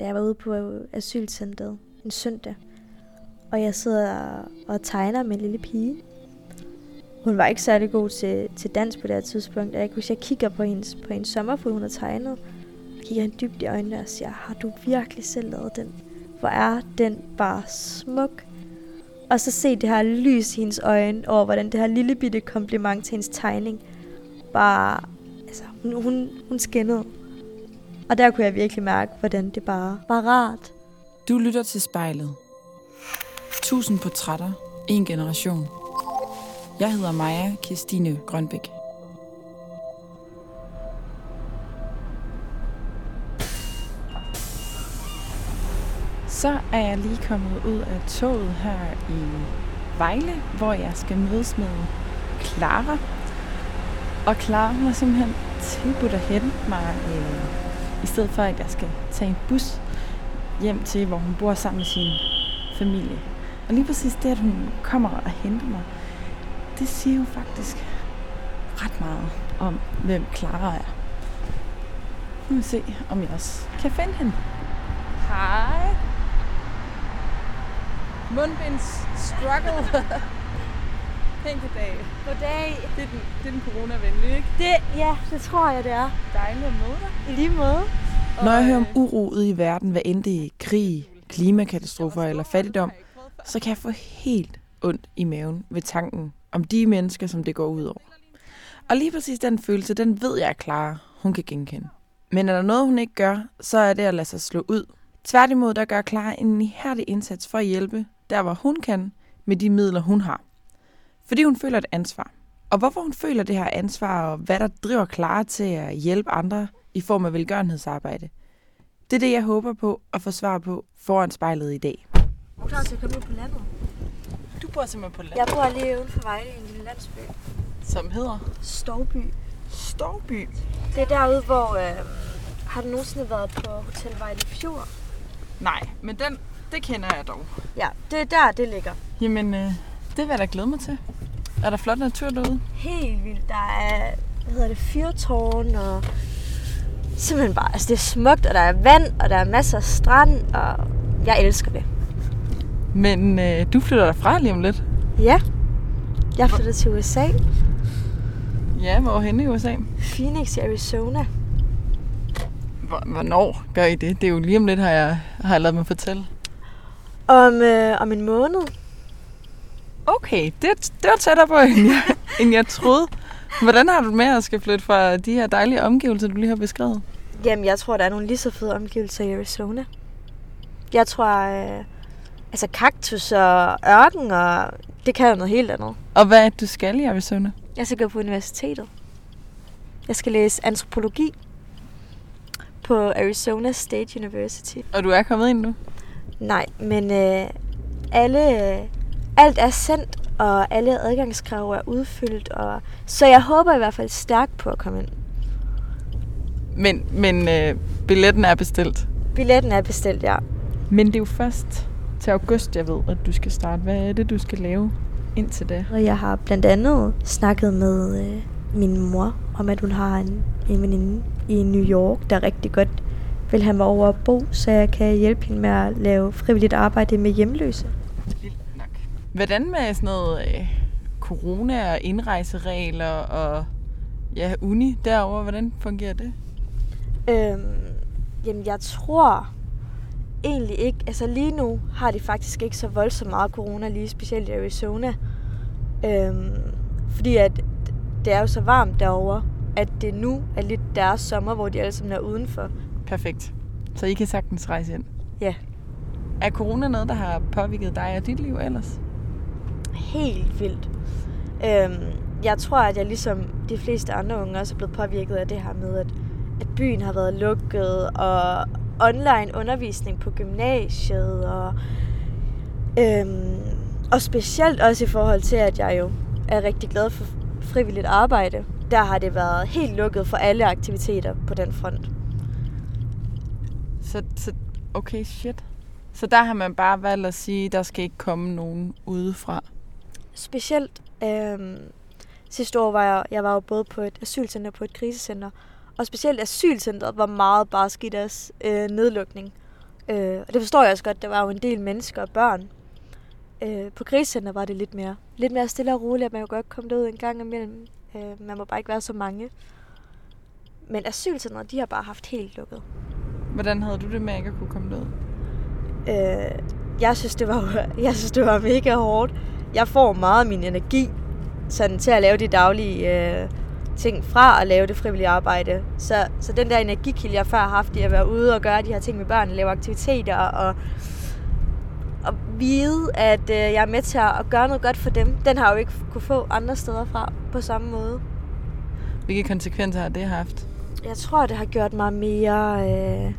da jeg var ude på asylcentret en søndag. Og jeg sidder og tegner med en lille pige. Hun var ikke særlig god til, til dans på det her tidspunkt. Og jeg, hvis jeg kigger på hendes, på hendes sommerfugl, hun har tegnet, kigger hende dybt i øjnene og siger, har du virkelig selv lavet den? Hvor er den bare smuk? Og så se det her lys i hendes øjne over, hvordan det her lille bitte kompliment til hendes tegning bare, altså, hun, hun, hun skinnede. Og der kunne jeg virkelig mærke, hvordan det bare var rart. Du lytter til spejlet. Tusind portrætter, en generation. Jeg hedder Maja Kirstine Grønbæk. Så er jeg lige kommet ud af toget her i Vejle, hvor jeg skal mødes med Clara. Og Clara har simpelthen tilbudt at hente mig, øh, i stedet for at jeg skal tage en bus hjem til, hvor hun bor sammen med sin familie. Og lige præcis det, at hun kommer og henter mig, det siger jo faktisk ret meget om, hvem Clara er. Nu vil vi se, om jeg også kan finde hende. Hej. Mundbinds struggle. Pænt dag. Goddag. Det er den, det er den coronavenlige, ikke? Det, ja, det tror jeg, det er. Dejligt at møde dig. I lige måde. Når jeg hører om uro ude i verden, hvad end det er krig, klimakatastrofer eller fattigdom, så kan jeg få helt ondt i maven ved tanken om de mennesker, som det går ud over. Og lige præcis den følelse, den ved jeg er klar, hun kan genkende. Men er der noget, hun ikke gør, så er det at lade sig slå ud. Tværtimod, der gør Clara en ihærdig indsats for at hjælpe, der hvor hun kan, med de midler, hun har. Fordi hun føler et ansvar. Og hvorfor hun føler det her ansvar, og hvad der driver Clara til at hjælpe andre i form af velgørenhedsarbejde, det er det, jeg håber på at få svar på foran spejlet i dag. Er du klar til at komme ud på landet? Du bor simpelthen på land, Jeg bor lige uden for Vejle i en lille landsby. som hedder Storby. Storby. Det er derude, hvor... Øh, har du nogensinde været på Hotel Vejle Fjord? Nej, men den, det kender jeg dog. Ja, det er der, det ligger. Jamen, øh, det vil jeg da glæde mig til. Er der flot natur derude? Helt vildt. Der er, hvad hedder det, fyrtårn og simpelthen bare, altså det er smukt, og der er vand, og der er masser af strand, og jeg elsker det. Men øh, du flytter derfra lige om lidt. Ja, jeg flyttede til USA, Ja, hvorhen i USA? Phoenix i Arizona. Hvor- Hvornår gør I det? Det er jo lige om lidt, har jeg, har jeg lavet mig fortælle. Om, øh, om en måned. Okay, det, det var tættere på, end jeg, end jeg troede. Hvordan har du det med at skal flytte fra de her dejlige omgivelser, du lige har beskrevet? Jamen, jeg tror, der er nogle lige så fede omgivelser i Arizona. Jeg tror, øh, altså kaktus og ørken, og det kan jo noget helt andet. Og hvad er det, du skal i Arizona? Jeg skal gå på universitetet. Jeg skal læse antropologi på Arizona State University. Og du er kommet ind nu? Nej, men øh, alle, alt er sendt, og alle adgangskrav er udfyldt. Og, så jeg håber i hvert fald stærkt på at komme ind. Men, men øh, billetten er bestilt. Billetten er bestilt, ja. Men det er jo først til august, jeg ved, at du skal starte. Hvad er det, du skal lave indtil da? Og jeg har blandt andet snakket med øh, min mor om, at hun har en, en veninde i New York, der rigtig godt vil have mig over at bo, så jeg kan hjælpe hende med at lave frivilligt arbejde med hjemløse. Hvordan med sådan noget øh, corona og indrejseregler og ja, uni derover hvordan fungerer det? Øhm, jamen, jeg tror egentlig ikke... Altså lige nu har de faktisk ikke så voldsomt meget corona, lige specielt i Arizona. Øhm, fordi at det er jo så varmt derovre, at det nu er lidt deres sommer, hvor de alle sammen er udenfor. Perfekt. Så I kan sagtens rejse ind. Ja. Er corona noget, der har påvirket dig og dit liv ellers? Helt vildt. Øhm, jeg tror, at jeg ligesom de fleste andre unge også er blevet påvirket af det her med, at, at byen har været lukket, og online undervisning på gymnasiet, og, øhm, og specielt også i forhold til, at jeg jo er rigtig glad for frivilligt arbejde. Der har det været helt lukket for alle aktiviteter på den front. Så, så okay, shit. Så der har man bare valgt at sige, at der skal ikke komme nogen udefra. Specielt øhm, sidste år var jeg, jeg var jo både på et asylcenter og på et krisecenter. Og specielt asylcentret var meget bare skidt deres øh, nedlukning. Øh, og det forstår jeg også godt, der var jo en del mennesker og børn. Øh, på krisecenter var det lidt mere, lidt mere stille og roligt, at man jo godt komme derud en gang imellem. Øh, man må bare ikke være så mange. Men asylcentret, de har bare haft helt lukket. Hvordan havde du det med ikke at kunne komme derud? Øh, jeg, synes, det var, jeg synes, det var mega hårdt. Jeg får meget af min energi sådan, til at lave de daglige øh, ting fra at lave det frivillige arbejde. Så, så den der energikilde, jeg før har haft i at være ude og gøre de her ting med børn, lave aktiviteter og, og vide, at øh, jeg er med til at gøre noget godt for dem, den har jeg jo ikke kunne få andre steder fra på samme måde. Hvilke konsekvenser har det haft? Jeg tror, det har gjort mig mere, øh,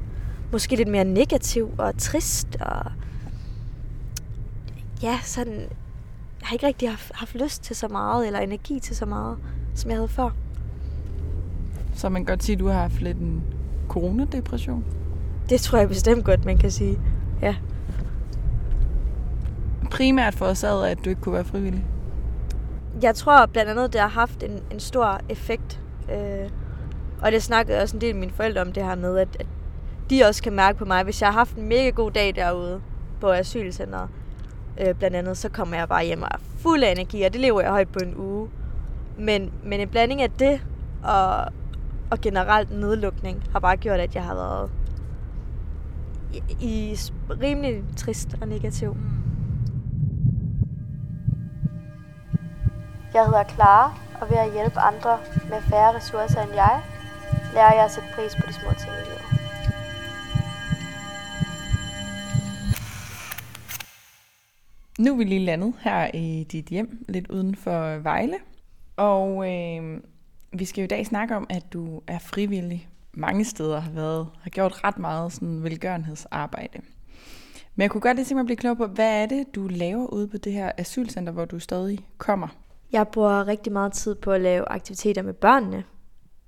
måske lidt mere negativ og trist og ja, sådan, jeg har ikke rigtig haft, haft lyst til så meget, eller energi til så meget, som jeg havde før. Så man kan godt sige, at du har haft lidt en coronadepression? Det tror jeg bestemt godt, man kan sige. Ja. Primært forårsaget af, at du ikke kunne være frivillig? Jeg tror blandt andet, det har haft en, en stor effekt. Øh, og det snakkede også en del med mine forældre om det her med, at, at de også kan mærke på mig, hvis jeg har haft en mega god dag derude på asylcenteret, øh, blandt andet, så kommer jeg bare hjem og er fuld af energi, og det lever jeg højt på en uge. Men, men en blanding af det og, og generelt nedlukning har bare gjort, at jeg har været i, i rimelig trist og negativ. Jeg hedder Clara, og ved at hjælpe andre med færre ressourcer end jeg, lærer jeg at sætte pris på de små ting i livet. Nu er vi lige landet her i dit hjem, lidt uden for Vejle. Og øh, vi skal jo i dag snakke om, at du er frivillig mange steder har været, har gjort ret meget sådan velgørenhedsarbejde. Men jeg kunne godt lige tænke mig at blive klog på, hvad er det, du laver ude på det her asylcenter, hvor du stadig kommer? Jeg bruger rigtig meget tid på at lave aktiviteter med børnene,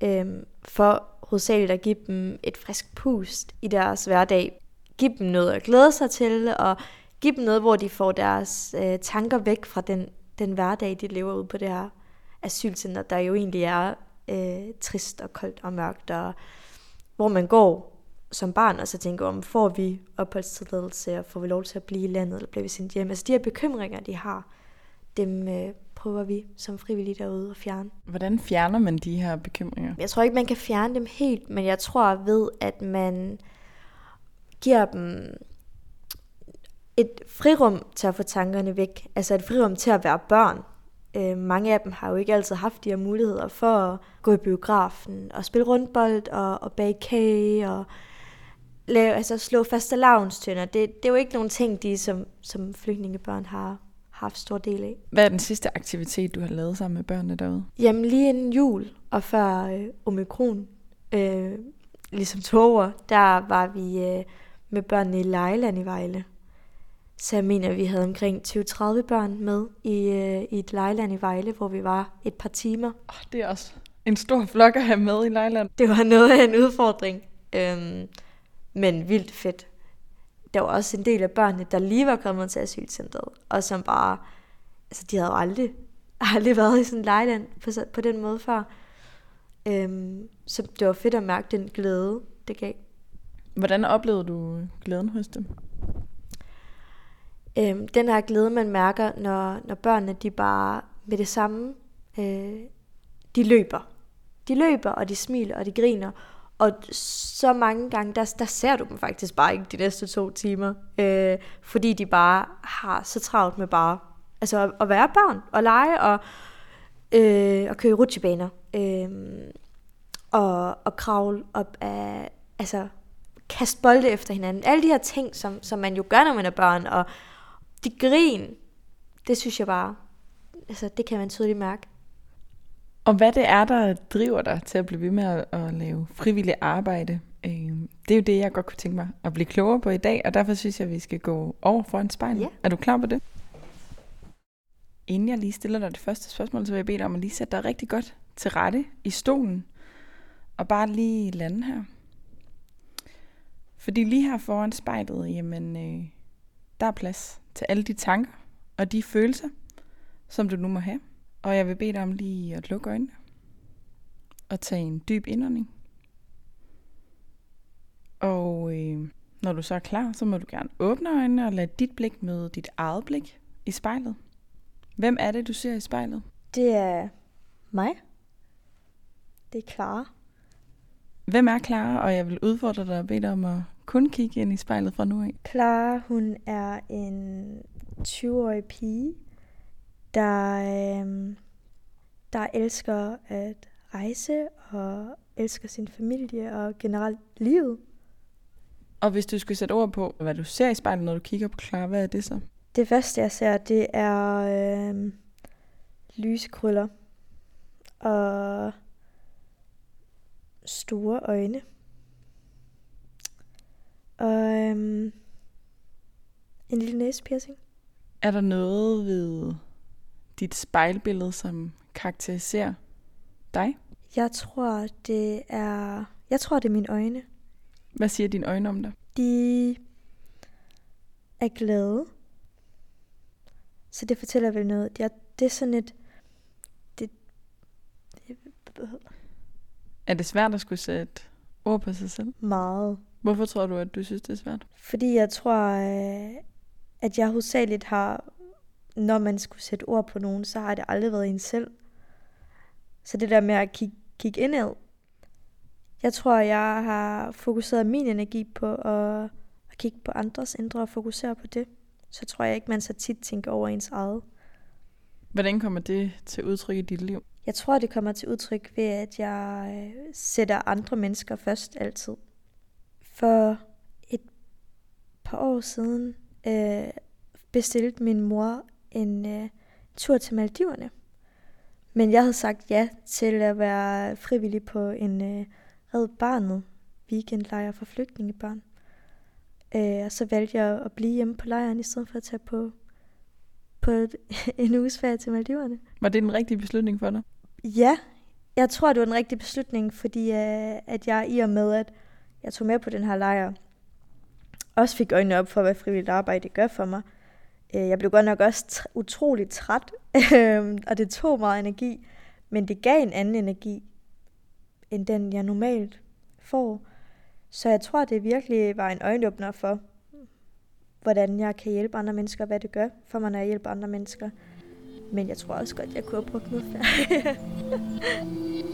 øhm, for hovedsageligt at give dem et frisk pust i deres hverdag. Give dem noget at glæde sig til, og give dem noget, hvor de får deres øh, tanker væk fra den, den hverdag, de lever ude på det her asylcenter, der jo egentlig er øh, trist og koldt og mørkt, og hvor man går som barn og så tænker om, får vi opholdstilladelse, og får vi lov til at blive i landet, eller bliver vi sendt hjem? Altså de her bekymringer, de har, dem øh, prøver vi som frivillige derude at fjerne. Hvordan fjerner man de her bekymringer? Jeg tror ikke, man kan fjerne dem helt, men jeg tror ved, at man giver dem et frirum til at få tankerne væk. Altså et frirum til at være børn. Øh, mange af dem har jo ikke altid haft de her muligheder for at gå i biografen og spille rundbold og, og bage kage og lave, altså slå faste lavnstønder. Det, det er jo ikke nogen ting, de som, som flygtningebørn har haft stor del af. Hvad er den sidste aktivitet, du har lavet sammen med børnene derude? Jamen lige inden jul og før øh, omikron, øh, ligesom toger, der var vi øh, med børnene i Lejland i Vejle. Så jeg mener, at vi havde omkring 20-30 børn med i, øh, i et lejland i Vejle, hvor vi var et par timer. Oh, det er også en stor flok at have med i lejland. Det var noget af en udfordring, øhm, men vildt fedt. Der var også en del af børnene, der lige var kommet til asylcentret, og som bare, altså de havde jo aldrig, aldrig været i sådan en lejland på, på den måde før. Øhm, så det var fedt at mærke den glæde, det gav. Hvordan oplevede du glæden hos dem? Øh, den her glæde, man mærker, når, når børnene de bare med det samme, øh, de løber. De løber, og de smiler, og de griner. Og så mange gange, der, der ser du dem faktisk bare ikke de næste to timer. Øh, fordi de bare har så travlt med bare altså at, at være børn, og lege, og, øh, og køre rutsjebaner. Øh, og, og kravle op af, altså kaste bolde efter hinanden. Alle de her ting, som, som man jo gør, når man er børn, og de grin, det synes jeg bare, altså det kan man tydeligt mærke. Og hvad det er, der driver dig til at blive ved med at, at lave frivillig arbejde, øh, det er jo det, jeg godt kunne tænke mig at blive klogere på i dag, og derfor synes jeg, at vi skal gå over for en spejl. Ja. Er du klar på det? Inden jeg lige stiller dig det første spørgsmål, så vil jeg bede dig om at lige sætte dig rigtig godt til rette i stolen, og bare lige lande her. Fordi lige her foran spejlet, jamen, øh, der er plads til alle de tanker og de følelser, som du nu må have. Og jeg vil bede dig om lige at lukke øjnene og tage en dyb indånding. Og øh, Når du så er klar, så må du gerne åbne øjnene og lade dit blik møde dit eget blik i spejlet. Hvem er det, du ser i spejlet? Det er mig. Det er Clara. Hvem er Clara, og jeg vil udfordre dig og bede dig om at kun kigge ind i spejlet fra nu af. Clara, hun er en 20-årig pige, der, øh, der elsker at rejse og elsker sin familie og generelt livet. Og hvis du skulle sætte ord på, hvad du ser i spejlet, når du kigger på Clara, hvad er det så? Det første, jeg ser, det er øh, lysekrøller og store øjne. Og øhm, en lille næsepiercing. Er der noget ved dit spejlbillede, som karakteriserer dig? Jeg tror, det er... Jeg tror, det er mine øjne. Hvad siger dine øjne om dig? De er glade. Så det fortæller vel noget. Det er, det er sådan et... Det, det, er det svært at skulle sætte ord på sig selv? Meget. Hvorfor tror du, at du synes, det er svært? Fordi jeg tror, øh, at jeg hovedsageligt har, når man skulle sætte ord på nogen, så har det aldrig været en selv. Så det der med at kigge, kigge indad, jeg tror, jeg har fokuseret min energi på at, at kigge på andres indre og fokusere på det. Så tror jeg ikke, man så tit tænker over ens eget. Hvordan kommer det til udtryk i dit liv? Jeg tror, det kommer til udtryk ved, at jeg øh, sætter andre mennesker først altid. For et par år siden øh, bestilte min mor en øh, tur til Maldiverne. Men jeg havde sagt ja til at være frivillig på en øh, Red Barnet weekendlejr for flygtningebørn. Øh, og så valgte jeg at blive hjemme på lejren, i stedet for at tage på, på et, en uges ferie til Maldiverne. Var det en rigtig beslutning for dig? Ja, jeg tror, det var en rigtig beslutning, fordi øh, at jeg i og med, at jeg tog med på den her lejr, også fik øjnene op for, hvad frivilligt arbejde gør for mig. Øh, jeg blev godt nok også tr- utrolig træt, øhm, og det tog meget energi, men det gav en anden energi, end den jeg normalt får. Så jeg tror, det virkelig var en øjenåbner for, hvordan jeg kan hjælpe andre mennesker, hvad det gør for mig, når jeg hjælper andre mennesker. Men jeg tror også godt, jeg kunne have brugt noget færre.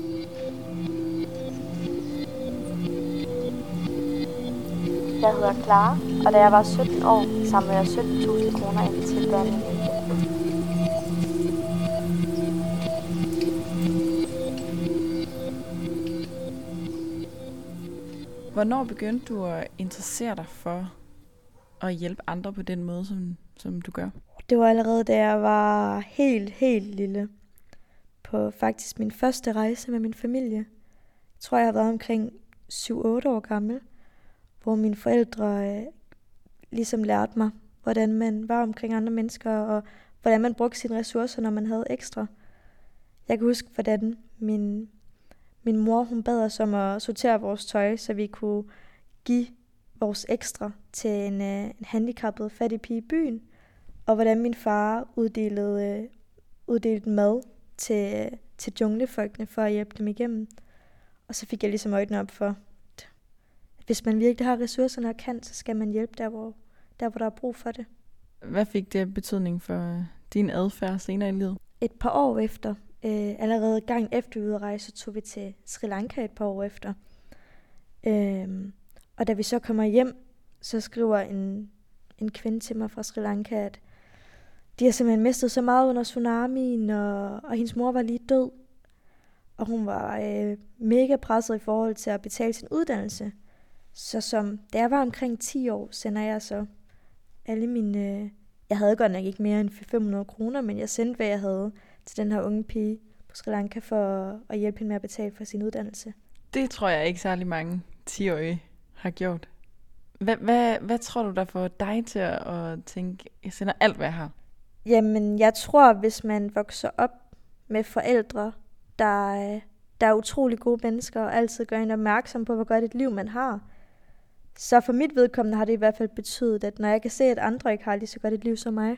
Jeg hedder Clara, og da jeg var 17 år, samlede jeg 17.000 kroner ind til børnefamilie. Hvornår begyndte du at interessere dig for at hjælpe andre på den måde, som, som du gør? Det var allerede, da jeg var helt, helt lille. På faktisk min første rejse med min familie. Jeg tror, jeg har været omkring 7-8 år gammel hvor mine forældre øh, ligesom lærte mig, hvordan man var omkring andre mennesker, og hvordan man brugte sine ressourcer, når man havde ekstra. Jeg kan huske, hvordan min, min mor hun bad os om at sortere vores tøj, så vi kunne give vores ekstra til en, øh, en handicappet fattig pige i byen, og hvordan min far uddelede, øh, uddelte mad til, øh, til junglefolkene for at hjælpe dem igennem. Og så fik jeg ligesom øjnene op for, hvis man virkelig har ressourcerne og kan, så skal man hjælpe der, hvor der, hvor der er brug for det. Hvad fik det betydning for din adfærd senere i livet? Et par år efter, øh, allerede gang efter udrejse, tog vi til Sri Lanka et par år efter. Øh, og da vi så kommer hjem, så skriver en, en kvinde til mig fra Sri Lanka, at de har simpelthen mistet så meget under tsunamien, og, og hendes mor var lige død. Og hun var øh, mega presset i forhold til at betale sin uddannelse. Så som, da jeg var omkring 10 år, sender jeg så alle mine... Jeg havde godt nok ikke mere end 500 kroner, men jeg sendte, hvad jeg havde til den her unge pige på Sri Lanka for at hjælpe hende med at betale for sin uddannelse. Det tror jeg ikke særlig mange 10-årige har gjort. Hvad, hvad, hvad tror du, der får dig til at tænke, jeg sender alt, hvad jeg har? Jamen, jeg tror, hvis man vokser op med forældre, der, der er utrolig gode mennesker, og altid gør en opmærksom på, hvor godt et liv man har, så for mit vedkommende har det i hvert fald betydet, at når jeg kan se, at andre ikke har lige så godt et liv som mig,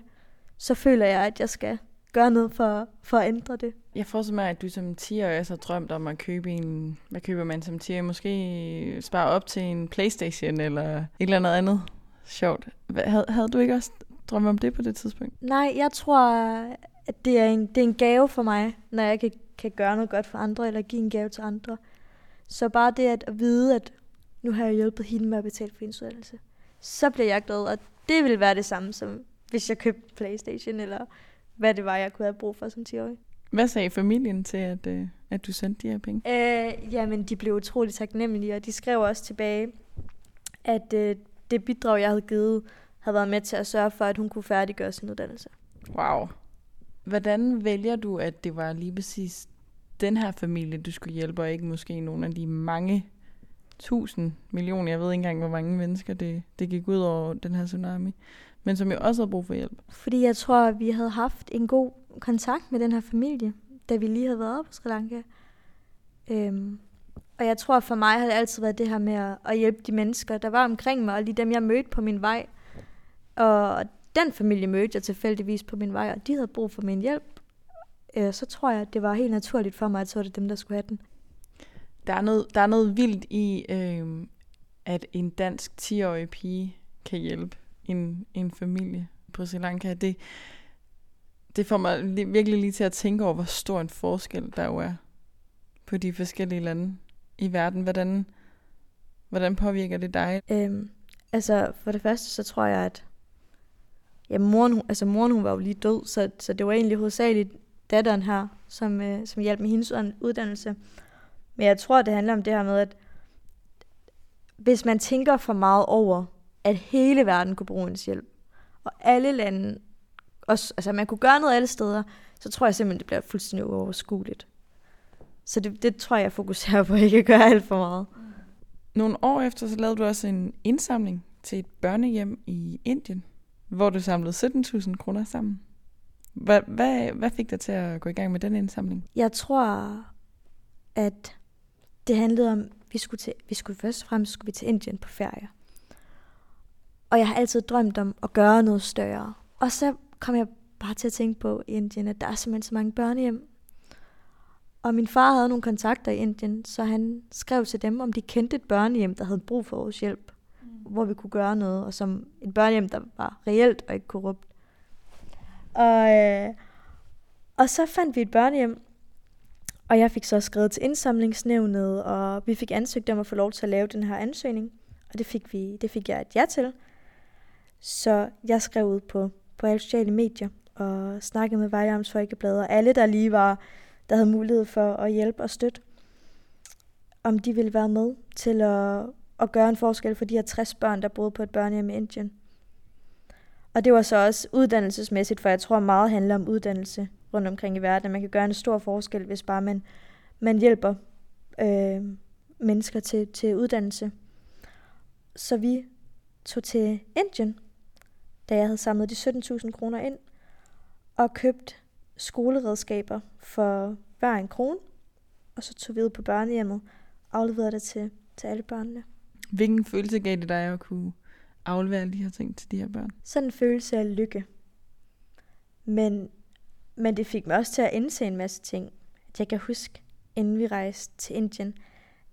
så føler jeg, at jeg skal gøre noget for, for at ændre det. Jeg får mig, at du som 10-årig har drømt om at købe en, hvad køber man som 10 Måske spare op til en Playstation eller et eller andet andet sjovt. Havde, havde du ikke også drømt om det på det tidspunkt? Nej, jeg tror, at det er en, det er en gave for mig, når jeg kan, kan gøre noget godt for andre, eller give en gave til andre. Så bare det at, at vide, at nu har jeg hjulpet hende med at betale for hendes uddannelse, så bliver jeg glad, og det vil være det samme, som hvis jeg købte Playstation, eller hvad det var, jeg kunne have brug for som 10-årig. Hvad sagde familien til, at, øh, at du sendte de her penge? Øh, jamen, de blev utroligt taknemmelige, og de skrev også tilbage, at øh, det bidrag, jeg havde givet, havde været med til at sørge for, at hun kunne færdiggøre sin uddannelse. Wow. Hvordan vælger du, at det var lige præcis den her familie, du skulle hjælpe, og ikke måske nogle af de mange tusind millioner, jeg ved ikke engang, hvor mange mennesker det, det gik ud over den her tsunami, men som jo også havde brug for hjælp? Fordi jeg tror, at vi havde haft en god kontakt med den her familie, da vi lige havde været på Sri Lanka. Øhm, og jeg tror, for mig har det altid været det her med at, at hjælpe de mennesker, der var omkring mig, og lige dem, jeg mødte på min vej. Og den familie mødte jeg tilfældigvis på min vej, og de havde brug for min hjælp. Øh, så tror jeg, at det var helt naturligt for mig, at så var det dem, der skulle have den. Der er noget, der er noget vildt i, øh, at en dansk 10-årig pige kan hjælpe en, en familie på Sri Lanka. Det, det får mig virkelig lige til at tænke over, hvor stor en forskel der jo er på de forskellige lande i verden. Hvordan, hvordan påvirker det dig? Øhm, altså, for det første, så tror jeg, at ja, moren, hun, altså, moren hun var jo lige død, så, så det var egentlig hovedsageligt datteren her, som, øh, som hjalp med hendes uddannelse. Men jeg tror, det handler om det her med, at hvis man tænker for meget over, at hele verden kunne bruge ens hjælp, og alle lande, også, altså man kunne gøre noget alle steder, så tror jeg simpelthen, det bliver fuldstændig uoverskueligt. Så det, det tror jeg, jeg fokuserer på, ikke at gøre alt for meget. Nogle år efter, så lavede du også en indsamling til et børnehjem i Indien, hvor du samlede 17.000 kroner sammen. Hvad, hvad, hvad fik dig til at gå i gang med den indsamling? Jeg tror, at det handlede om, vi skulle, til, vi skulle først og fremmest skulle vi til Indien på ferie. Og jeg har altid drømt om at gøre noget større. Og så kom jeg bare til at tænke på i Indien, at der er simpelthen så mange børnehjem. Og min far havde nogle kontakter i Indien, så han skrev til dem, om de kendte et børnehjem, der havde brug for vores hjælp. Mm. Hvor vi kunne gøre noget, og som et børnehjem, der var reelt og ikke korrupt. Og, øh, og så fandt vi et børnehjem, og jeg fik så skrevet til indsamlingsnævnet, og vi fik ansøgt om at få lov til at lave den her ansøgning. Og det fik, vi, det fik jeg et ja til. Så jeg skrev ud på, på alle sociale medier og snakkede med Vejle Folkeblad og alle, der lige var, der havde mulighed for at hjælpe og støtte, om de ville være med til at, at gøre en forskel for de her 60 børn, der boede på et børnehjem i Indien. Og det var så også uddannelsesmæssigt, for jeg tror meget handler om uddannelse rundt omkring i verden. At man kan gøre en stor forskel, hvis bare man, man hjælper øh, mennesker til, til uddannelse. Så vi tog til Indien, da jeg havde samlet de 17.000 kroner ind, og købt skoleredskaber for hver en krone. Og så tog vi ud på børnehjemmet og afleverede det til, til alle børnene. Hvilken følelse gav det dig at kunne aflevere de her ting til de her børn? Sådan en følelse af lykke. Men, men det fik mig også til at indse en masse ting. At jeg kan huske, inden vi rejste til Indien,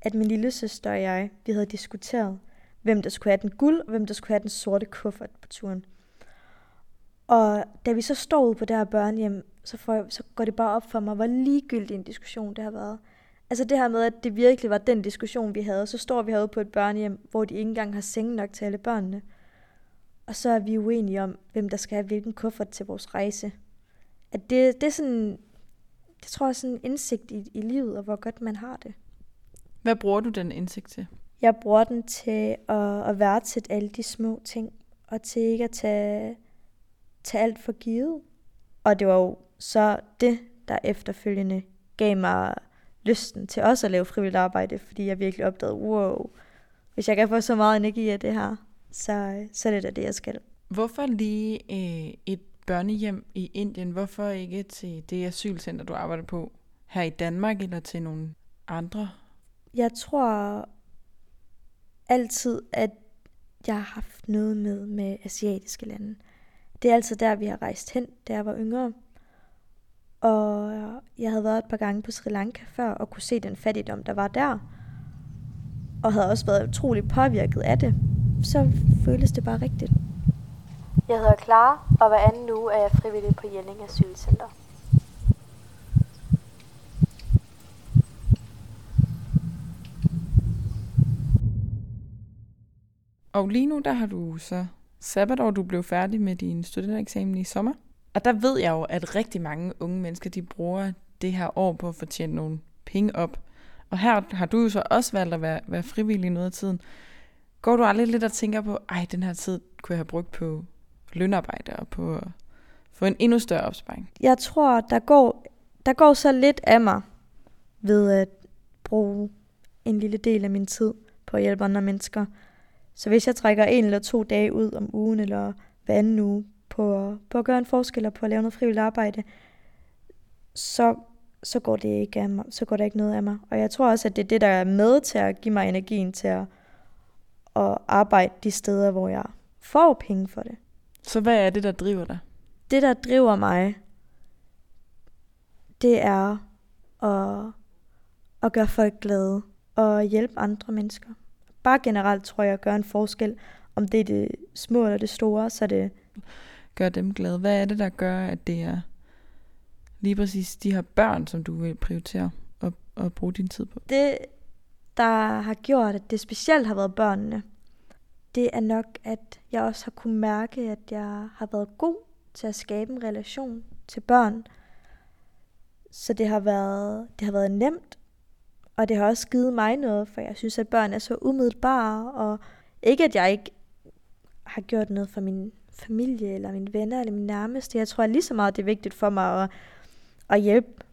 at min lille søster og jeg, vi havde diskuteret, hvem der skulle have den guld, og hvem der skulle have den sorte kuffert på turen. Og da vi så stod på det her børnehjem, så, får, så går det bare op for mig, hvor ligegyldig en diskussion det har været. Altså det her med, at det virkelig var den diskussion, vi havde. Så står vi herude på et børnehjem, hvor de ikke engang har senge nok til alle børnene. Og så er vi uenige om, hvem der skal have hvilken kuffert til vores rejse. At det, det er sådan, det tror jeg er sådan en indsigt i, i livet, og hvor godt man har det. Hvad bruger du den indsigt til? Jeg bruger den til at, at værdsætte alle de små ting, og til ikke at tage, tage alt for givet. Og det var jo så det, der efterfølgende gav mig lysten til også at lave frivilligt arbejde, fordi jeg virkelig opdagede, wow, hvis jeg kan få så meget energi af det her, så, så er det da det, jeg skal. Hvorfor lige øh, et børnehjem i Indien? Hvorfor ikke til det asylcenter, du arbejder på her i Danmark, eller til nogle andre? Jeg tror altid, at jeg har haft noget med med asiatiske lande. Det er altid der, vi har rejst hen, da jeg var yngre. Og jeg havde været et par gange på Sri Lanka før og kunne se den fattigdom, der var der. Og havde også været utrolig påvirket af det. Så føles det bare rigtigt. Jeg hedder Clara, og hver anden uge er jeg frivillig på Jelling Asylcenter. Og lige nu, der har du så sabbatår, du blev færdig med din studentereksamen i sommer. Og der ved jeg jo, at rigtig mange unge mennesker, de bruger det her år på at fortjene nogle penge op. Og her har du jo så også valgt at være, være frivillig noget af tiden. Går du aldrig lidt og tænker på, ej, den her tid kunne jeg have brugt på lønarbejde og på at få en endnu større opsparing? Jeg tror, der går, der går så lidt af mig ved at bruge en lille del af min tid på at hjælpe andre mennesker. Så hvis jeg trækker en eller to dage ud om ugen, eller hver anden uge, på, på at gøre en forskel og på at lave noget frivilligt arbejde, så, så, går det ikke af mig, så går der ikke noget af mig. Og jeg tror også, at det er det, der er med til at give mig energien til at, at arbejde de steder, hvor jeg får penge for det. Så hvad er det, der driver dig? Det, der driver mig, det er at, at gøre folk glade og hjælpe andre mennesker. Bare generelt tror jeg at gøre en forskel. Om det er det små eller det store, så det... Gør dem glade. Hvad er det, der gør, at det er lige præcis de her børn, som du vil prioritere at, at bruge din tid på? Det, der har gjort, at det specielt har været børnene, det er nok, at jeg også har kunne mærke, at jeg har været god til at skabe en relation til børn. Så det har været, det har været nemt, og det har også givet mig noget, for jeg synes, at børn er så umiddelbare, og ikke at jeg ikke har gjort noget for min familie, eller mine venner, eller min nærmeste. Jeg tror lige så meget, det er vigtigt for mig at, at hjælpe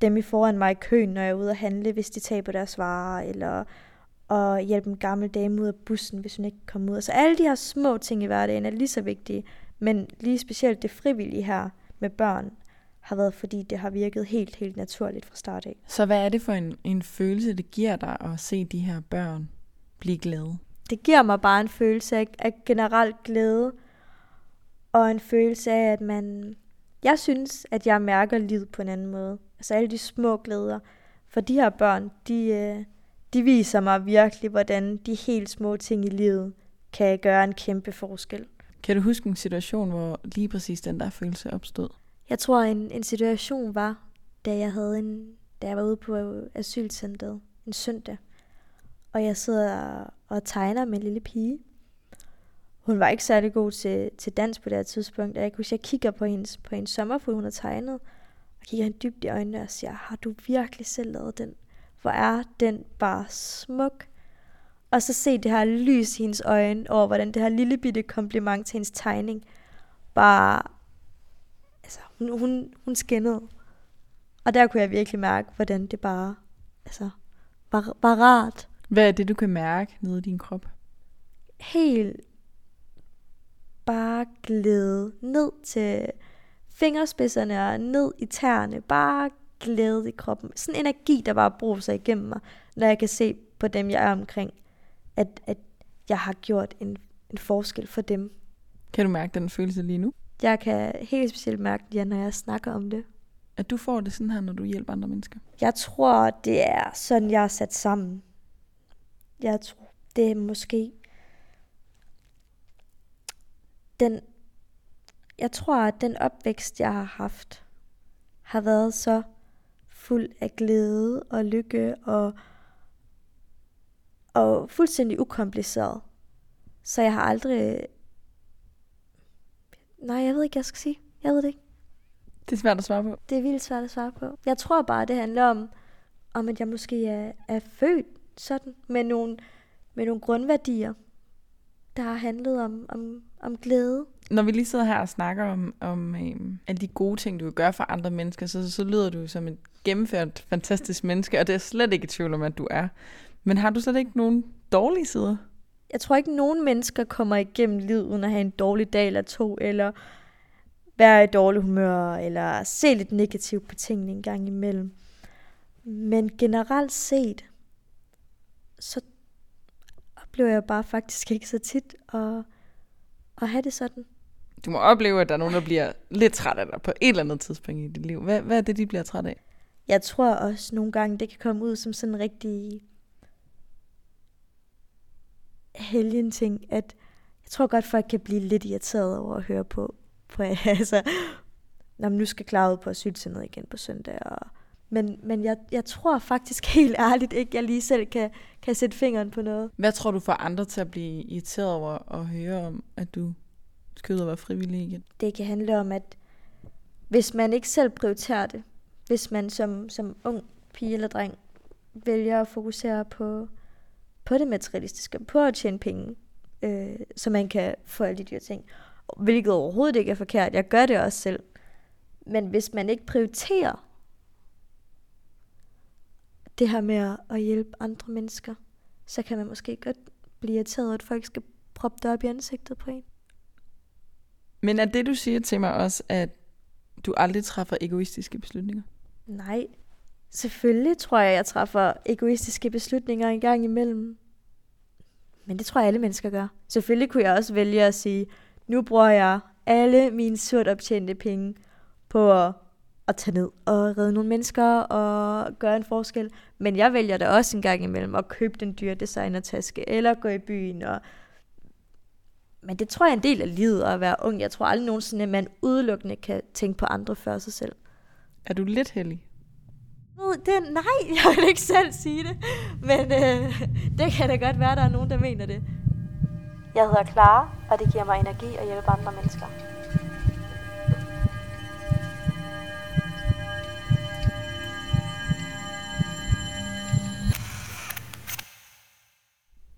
dem i foran mig i køen, når jeg er ude at handle, hvis de taber deres varer, eller og hjælpe en gammel dame ud af bussen, hvis hun ikke kommer ud. Altså alle de her små ting i hverdagen er lige så vigtige, men lige specielt det frivillige her med børn har været, fordi det har virket helt, helt naturligt fra start af. Så hvad er det for en, en følelse, det giver dig at se de her børn blive glade? Det giver mig bare en følelse af, af generelt glæde, og en følelse af, at man... Jeg synes, at jeg mærker livet på en anden måde. Altså alle de små glæder. For de her børn, de, øh, de viser mig virkelig, hvordan de helt små ting i livet kan gøre en kæmpe forskel. Kan du huske en situation, hvor lige præcis den der følelse opstod? Jeg tror, en, en situation var, da jeg, havde en, da jeg var ude på asylcentret en søndag, og jeg sidder og tegner med en lille pige. Hun var ikke særlig god til, til dans på det her tidspunkt, og jeg kunne jeg kigger på hendes, på hendes sommerfugl, hun har tegnet, og kigger hende dybt i øjnene og siger, har du virkelig selv lavet den? Hvor er den bare smuk. Og så se det her lys i hendes øjne over, hvordan det her lille bitte kompliment til hendes tegning bare, altså hun, hun, hun skinnede. Og der kunne jeg virkelig mærke, hvordan det bare, altså, var, var rart. Hvad er det, du kan mærke nede i din krop? Helt bare glæde ned til fingerspidserne og ned i tæerne. Bare glæde i kroppen. Sådan en energi, der bare bruger sig igennem mig, når jeg kan se på dem, jeg er omkring, at, at jeg har gjort en, en forskel for dem. Kan du mærke den følelse lige nu? Jeg kan helt specielt mærke det, når jeg snakker om det. At du får det sådan her, når du hjælper andre mennesker? Jeg tror, det er sådan, jeg er sat sammen. Jeg tror, det er måske den, jeg tror, at den opvækst, jeg har haft, har været så fuld af glæde og lykke og, og fuldstændig ukompliceret. Så jeg har aldrig... Nej, jeg ved ikke, hvad jeg skal sige. Jeg ved det ikke. Det er svært at svare på. Det er vildt svært at svare på. Jeg tror bare, det handler om, om at jeg måske er, er født sådan, med nogle, med nogle grundværdier, der har handlet om, om, om glæde. Når vi lige sidder her og snakker om, om øhm, alle de gode ting, du kan gøre for andre mennesker, så, så lyder du som et gennemført, fantastisk menneske, og det er slet ikke i tvivl om, at du er. Men har du slet ikke nogen dårlige sider? Jeg tror ikke, nogen mennesker kommer igennem livet uden at have en dårlig dag eller to, eller være i dårlig humør, eller se lidt negativt på tingene en gang imellem. Men generelt set, så oplever jeg bare faktisk ikke så tit at, at have det sådan. Du må opleve, at der er nogen, der bliver lidt træt af dig på et eller andet tidspunkt i dit liv. Hvad, hvad er det, de bliver træt af? Jeg tror også nogle gange, det kan komme ud som sådan en rigtig helgen ting, at jeg tror godt, folk kan blive lidt irriteret over at høre på, på altså, når man nu skal klare ud på asylcenteret igen på søndag. Og, men men jeg, jeg tror faktisk helt ærligt ikke, jeg lige selv kan, kan sætte fingeren på noget. Hvad tror du får andre til at blive irriteret over at høre om, at du og være frivillig igen? Det kan handle om, at hvis man ikke selv prioriterer det, hvis man som, som ung pige eller dreng vælger at fokusere på, på det materialistiske, på at tjene penge, øh, så man kan få alle de dyre ting, hvilket overhovedet ikke er forkert. Jeg gør det også selv. Men hvis man ikke prioriterer det her med at hjælpe andre mennesker, så kan man måske godt blive irriteret, at folk skal proppe det op i ansigtet på en. Men er det, du siger til mig også, at du aldrig træffer egoistiske beslutninger? Nej. Selvfølgelig tror jeg, jeg træffer egoistiske beslutninger en gang imellem. Men det tror jeg, alle mennesker gør. Selvfølgelig kunne jeg også vælge at sige, nu bruger jeg alle mine surt optjente penge på at, at tage ned og redde nogle mennesker og gøre en forskel. Men jeg vælger da også en gang imellem at købe den dyre designertaske, eller gå i byen. Og... Men det tror jeg er en del af livet at være ung. Jeg tror aldrig nogensinde, at man udelukkende kan tænke på andre før sig selv. Er du lidt heldig? Det, nej, jeg vil ikke selv sige det. Men øh, det kan da godt være, at der er nogen, der mener det. Jeg hedder Clara, og det giver mig energi at hjælpe andre mennesker.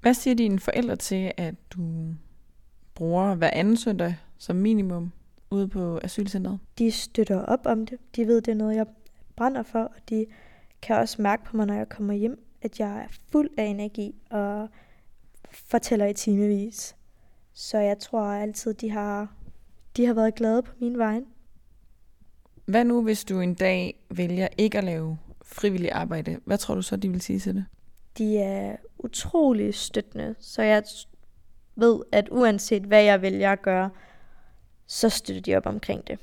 Hvad siger dine forældre til, at du bruger hver anden søndag som minimum ude på asylcentret? De støtter op om det. De ved, det er noget, jeg brænder for, og de kan også mærke på mig, når jeg kommer hjem, at jeg er fuld af energi og fortæller i timevis. Så jeg tror altid, de har, de har været glade på min vej. Hvad nu, hvis du en dag vælger ikke at lave frivillig arbejde? Hvad tror du så, de vil sige til det? De er utrolig støttende, så jeg ved, at uanset hvad jeg vælger at gøre, så støtter de op omkring det.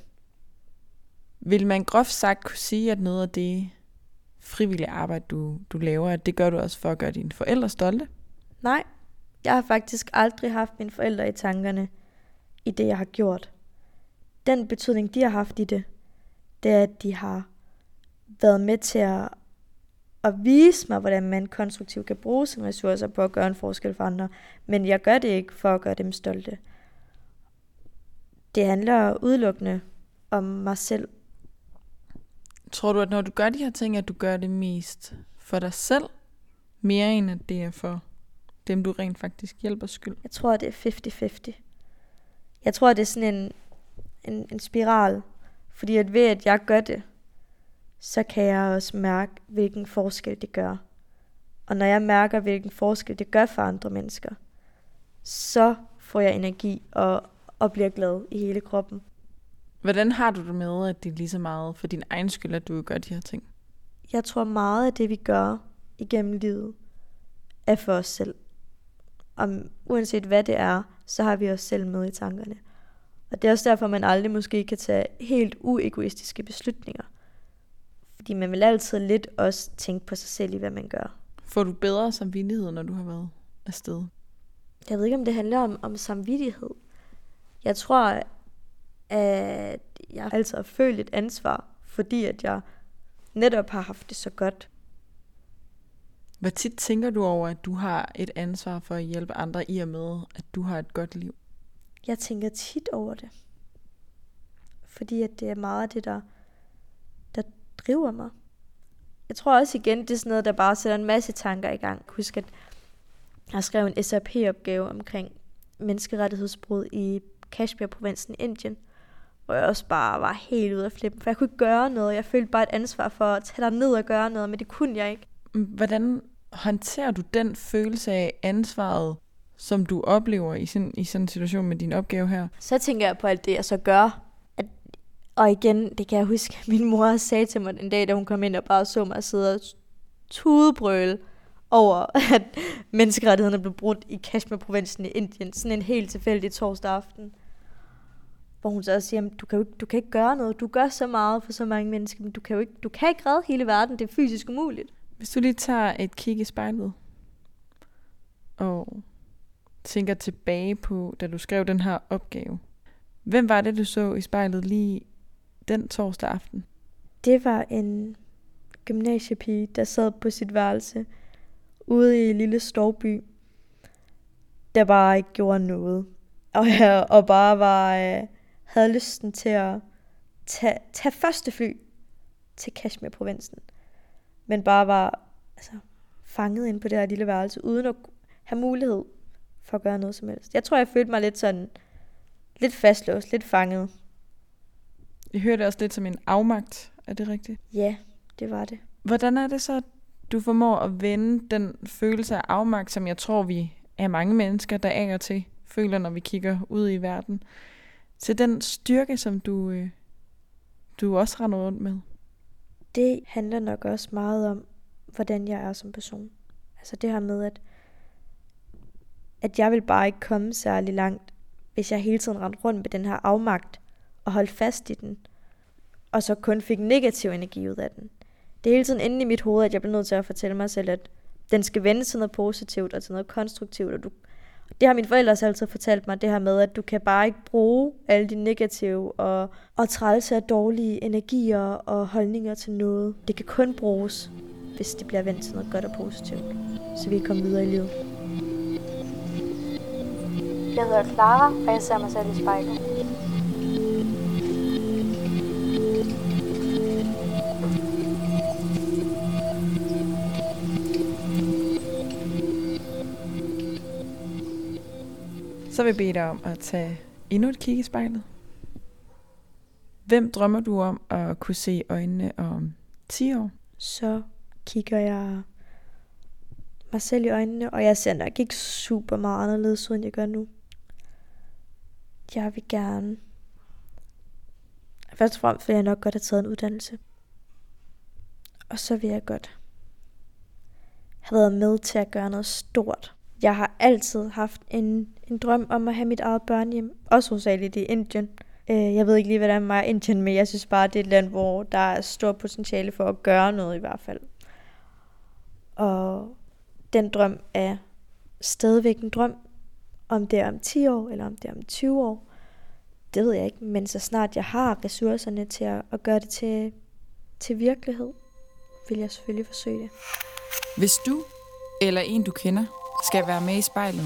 Vil man groft sagt kunne sige, at noget af det frivillige arbejde, du, du laver, det gør du også for at gøre dine forældre stolte? Nej, jeg har faktisk aldrig haft mine forældre i tankerne i det, jeg har gjort. Den betydning, de har haft i det, det er, at de har været med til at, at vise mig, hvordan man konstruktivt kan bruge sine ressourcer på at gøre en forskel for andre. Men jeg gør det ikke for at gøre dem stolte. Det handler udelukkende om mig selv. Tror du, at når du gør de her ting, at du gør det mest for dig selv, mere end at det er for dem, du rent faktisk hjælper skyld? Jeg tror, det er 50-50. Jeg tror, det er sådan en, en, en spiral. Fordi at ved, at jeg gør det, så kan jeg også mærke, hvilken forskel det gør. Og når jeg mærker, hvilken forskel det gør for andre mennesker, så får jeg energi og, og bliver glad i hele kroppen. Hvordan har du det med, at det er lige så meget for din egen skyld, at du gør de her ting? Jeg tror meget af det, vi gør igennem livet, er for os selv. Om, uanset hvad det er, så har vi os selv med i tankerne. Og det er også derfor, man aldrig måske kan tage helt uegoistiske beslutninger. Fordi man vil altid lidt også tænke på sig selv i, hvad man gør. Får du bedre samvittighed, når du har været afsted? Jeg ved ikke, om det handler om, om samvittighed. Jeg tror, at jeg altid har følt et ansvar, fordi at jeg netop har haft det så godt. Hvad tit tænker du over, at du har et ansvar for at hjælpe andre i og med, at du har et godt liv? Jeg tænker tit over det. Fordi at det er meget det, der driver mig. Jeg tror også igen, det er sådan noget, der bare sætter en masse tanker i gang. Husk, at jeg skrev en SAP-opgave omkring menneskerettighedsbrud i Kashmir-provinsen i Indien, hvor jeg også bare var helt ude af flippen, for jeg kunne ikke gøre noget. Jeg følte bare et ansvar for at tage dig ned og gøre noget, men det kunne jeg ikke. Hvordan håndterer du den følelse af ansvaret, som du oplever i sådan, i sådan en situation med din opgave her? Så tænker jeg på alt det, jeg så gør. Og igen, det kan jeg huske, min mor sagde til mig en dag, da hun kom ind og bare så mig sidde og tudebrøle over, at menneskerettighederne blev brudt i Kashmir-provinsen i Indien. Sådan en helt tilfældig torsdag aften. Hvor hun så også siger, du kan, jo ikke, du kan ikke gøre noget. Du gør så meget for så mange mennesker, men du kan jo ikke, du kan ikke redde hele verden. Det er fysisk umuligt. Hvis du lige tager et kig i spejlet, og tænker tilbage på, da du skrev den her opgave. Hvem var det, du så i spejlet lige den torsdag aften? Det var en gymnasiepige, der sad på sit værelse ude i en lille storby, der bare ikke gjorde noget. Og, og bare var, øh, havde lysten til at tage, tage første fly til Kashmir-provinsen. Men bare var altså, fanget ind på det her lille værelse, uden at have mulighed for at gøre noget som helst. Jeg tror, jeg følte mig lidt sådan, lidt fastlåst, lidt fanget. Jeg hørte også lidt som en afmagt, er det rigtigt? Ja, det var det. Hvordan er det så, du formår at vende den følelse af afmagt, som jeg tror, vi er mange mennesker, der af og til føler, når vi kigger ud i verden, til den styrke, som du, øh, du også render rundt med? Det handler nok også meget om, hvordan jeg er som person. Altså det her med, at, at jeg vil bare ikke komme særlig langt, hvis jeg hele tiden rendte rundt med den her afmagt og holdt fast i den, og så kun fik negativ energi ud af den. Det er hele tiden inde i mit hoved, at jeg bliver nødt til at fortælle mig selv, at den skal vende til noget positivt og til noget konstruktivt, og du det har mine forældre også altid fortalt mig, det her med, at du kan bare ikke bruge alle de negative og, og trælse af dårlige energier og holdninger til noget. Det kan kun bruges, hvis det bliver vendt til noget godt og positivt, så vi kan komme videre i livet. Jeg hedder Clara, og jeg ser mig selv i spejlet. Så vil jeg bede dig om at tage endnu et kig i spejlet. Hvem drømmer du om at kunne se øjnene om 10 år? Så kigger jeg mig selv i øjnene, og jeg ser nok ikke super meget anderledes ud, end jeg gør nu. Jeg vil gerne... Først og fremmest vil jeg nok godt have taget en uddannelse. Og så vil jeg godt have været med til at gøre noget stort. Jeg har altid haft en, en drøm om at have mit eget børnehjem. Også hovedsageligt i Indien. Øh, jeg ved ikke lige, hvad der er med Indien, men jeg synes bare, det er et land, hvor der er stort potentiale for at gøre noget i hvert fald. Og den drøm er stadigvæk en drøm. Om det er om 10 år, eller om det er om 20 år, det ved jeg ikke. Men så snart jeg har ressourcerne til at, at gøre det til, til virkelighed, vil jeg selvfølgelig forsøge det. Hvis du eller en du kender skal være med i spejlet,